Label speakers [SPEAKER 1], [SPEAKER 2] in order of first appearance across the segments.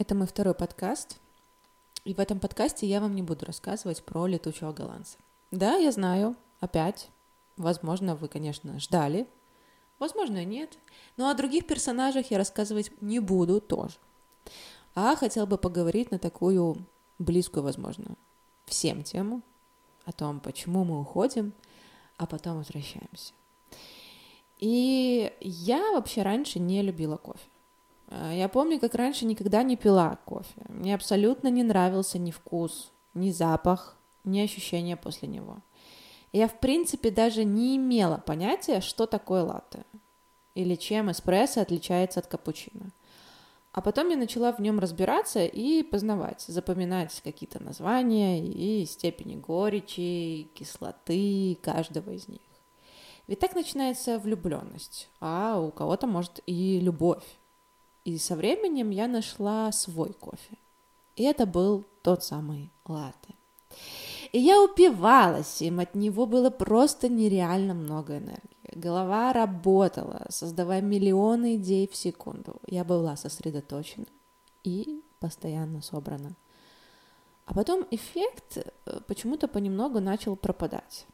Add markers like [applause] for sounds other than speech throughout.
[SPEAKER 1] Это мой второй подкаст. И в этом подкасте я вам не буду рассказывать про летучего голландца. Да, я знаю, опять. Возможно, вы, конечно, ждали. Возможно, нет. Но о других персонажах я рассказывать не буду тоже. А хотел бы поговорить на такую близкую, возможно, всем тему о том, почему мы уходим, а потом возвращаемся. И я вообще раньше не любила кофе. А, я помню, как раньше никогда не пила кофе. Мне абсолютно не нравился ни вкус, ни запах, ни ощущения после него. Я, в принципе, даже не имела понятия, что такое латте или чем эспрессо отличается от капучино. А потом я начала в нем разбираться и познавать, запоминать какие-то названия и степени горечи, кислоты каждого из них. Ведь так начинается влюбленность, а у кого-то может и любовь. И со временем я нашла свой кофе. И это был тот самый латте. И я упивалась им, от него было просто нереально много энергии. Голова работала, создавая миллионы идей в секунду. Я была сосредоточена и постоянно собрана. А потом эффект э, почему-то понемногу начал пропадать.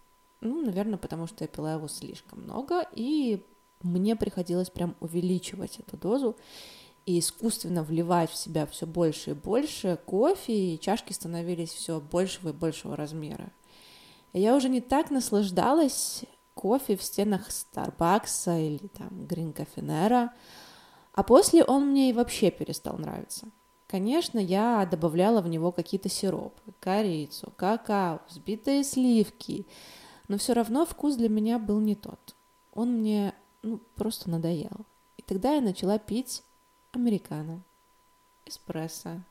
[SPEAKER 1] Ну, наверное, потому что я пила его слишком много, и мне приходилось прям увеличивать эту дозу и искусственно вливать в себя все больше и больше кофе, и чашки становились все большего и большего размера. И я уже не так наслаждалась кофе в стенах Старбакса или там Грин Кафенера, а после он мне и вообще перестал нравиться. Конечно, я добавляла в него какие-то сиропы, корицу, какао, взбитые сливки, но все равно вкус для меня был не тот. Он мне ну, просто надоел. И тогда я начала пить американо, эспрессо,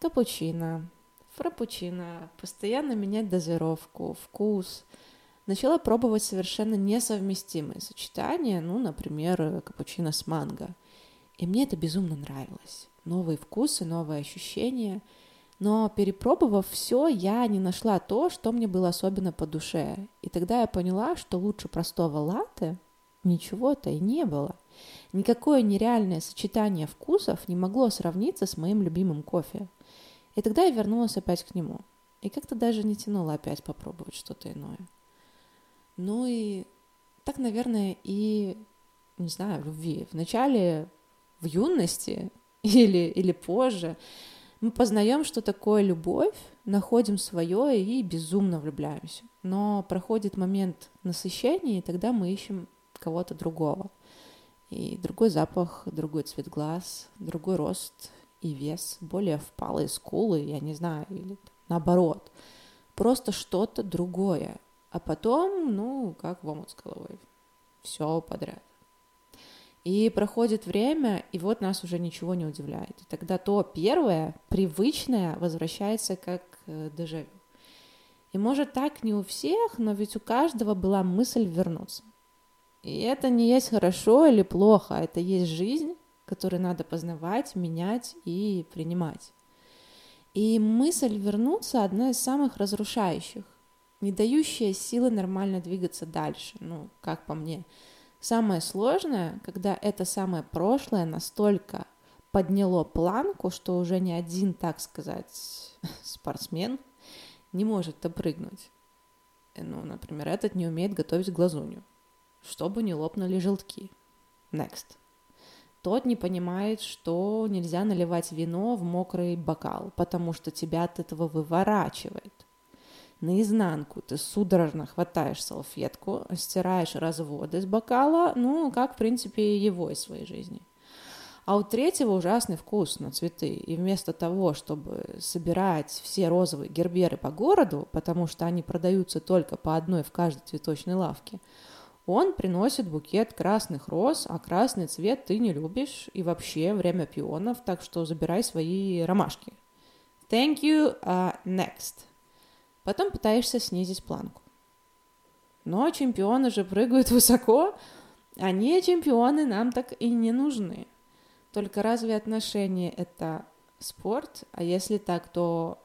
[SPEAKER 1] капучино, фрапучино, постоянно менять дозировку, вкус. Начала пробовать совершенно несовместимые сочетания, ну, например, капучино с манго. И мне это безумно нравилось. Новые вкусы, новые ощущения. Но перепробовав все, я не нашла то, что мне было особенно по душе. И тогда я поняла, что лучше простого латте ничего-то и не было. Никакое нереальное сочетание вкусов не могло сравниться с моим любимым кофе. И тогда я вернулась опять к нему. И как-то даже не тянула опять попробовать что-то иное. Ну и так, наверное, и, не знаю, в любви. Вначале в юности [laughs] или, или позже мы познаем, что такое любовь, находим свое и безумно влюбляемся. Но проходит момент насыщения, и тогда мы ищем кого-то другого. И другой запах, другой цвет глаз, другой рост и вес, более впалые скулы, я не знаю, или наоборот. Просто что-то другое. А потом, ну, как в омут с головой. Все подряд. И проходит время, и вот нас уже ничего не удивляет. И тогда то первое, привычное, возвращается как э, дежавю. И может так не у всех, но ведь у каждого была мысль вернуться. И это не есть хорошо или плохо, это есть жизнь, которую надо познавать, менять и принимать. И мысль вернуться одна из самых разрушающих, не дающая силы нормально двигаться дальше, ну, как по мне. Самое сложное, когда это самое прошлое настолько подняло планку, что уже ни один, так сказать, [laughs] спортсмен не может допрыгнуть. Ну, например, этот не умеет готовить глазунью чтобы не лопнули желтки. Next. Тот не понимает, что нельзя наливать вино в мокрый бокал, потому что тебя от этого выворачивает. Наизнанку ты судорожно хватаешь салфетку, стираешь разводы из бокала, ну, как, в принципе, его из своей жизни. А у третьего ужасный вкус на цветы. И вместо того, чтобы собирать все розовые герберы по городу, потому что они продаются только по одной в каждой цветочной лавке, он приносит букет красных роз, а красный цвет ты не любишь, и вообще время пионов, так что забирай свои ромашки. Thank you, uh, next. Потом пытаешься снизить планку. Но чемпионы же прыгают [laughs] высоко, а не чемпионы нам так и не нужны. Только разве отношения это спорт? А если так, то,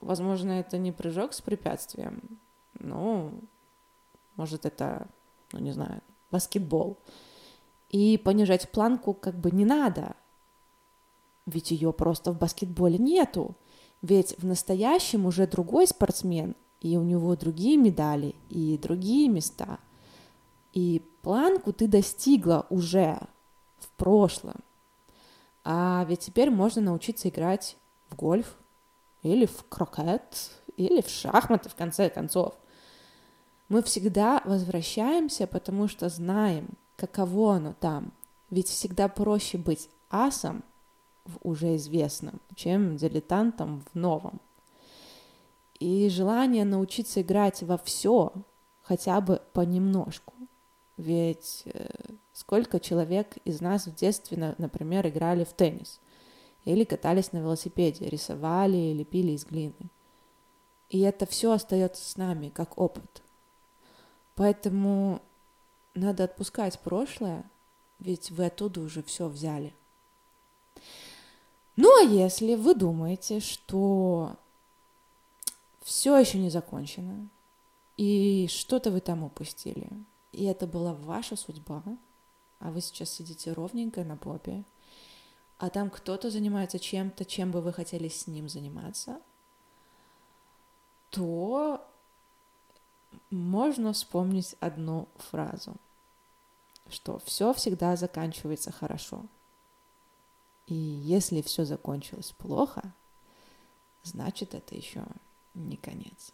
[SPEAKER 1] возможно, это не прыжок с препятствием. Ну, может, это ну не знаю, баскетбол. И понижать планку как бы не надо. ведь ее просто в баскетболе нету. Ведь в настоящем уже другой спортсмен, и у него другие медали, и другие места. И планку ты достигла уже в прошлом. А ведь теперь можно научиться играть в гольф, или в крокет, или в шахматы, в конце концов. Мы всегда возвращаемся, потому что знаем, каково оно там. Ведь всегда проще быть асом в уже известном, чем дилетантом в новом. И желание научиться играть во все, хотя бы понемножку. Ведь э, сколько человек из нас в детстве, например, играли в теннис, или катались на велосипеде, рисовали, лепили из глины. И это все остается с нами, как опыт. Поэтому надо отпускать прошлое, ведь вы оттуда уже все взяли. Ну а если вы думаете, что все еще не закончено, и что-то вы там упустили, и это была ваша судьба, а вы сейчас сидите ровненько на попе, а там кто-то занимается чем-то, чем бы вы хотели с ним заниматься, то можно вспомнить одну фразу, что все всегда заканчивается хорошо. И если все закончилось плохо, значит это еще не конец.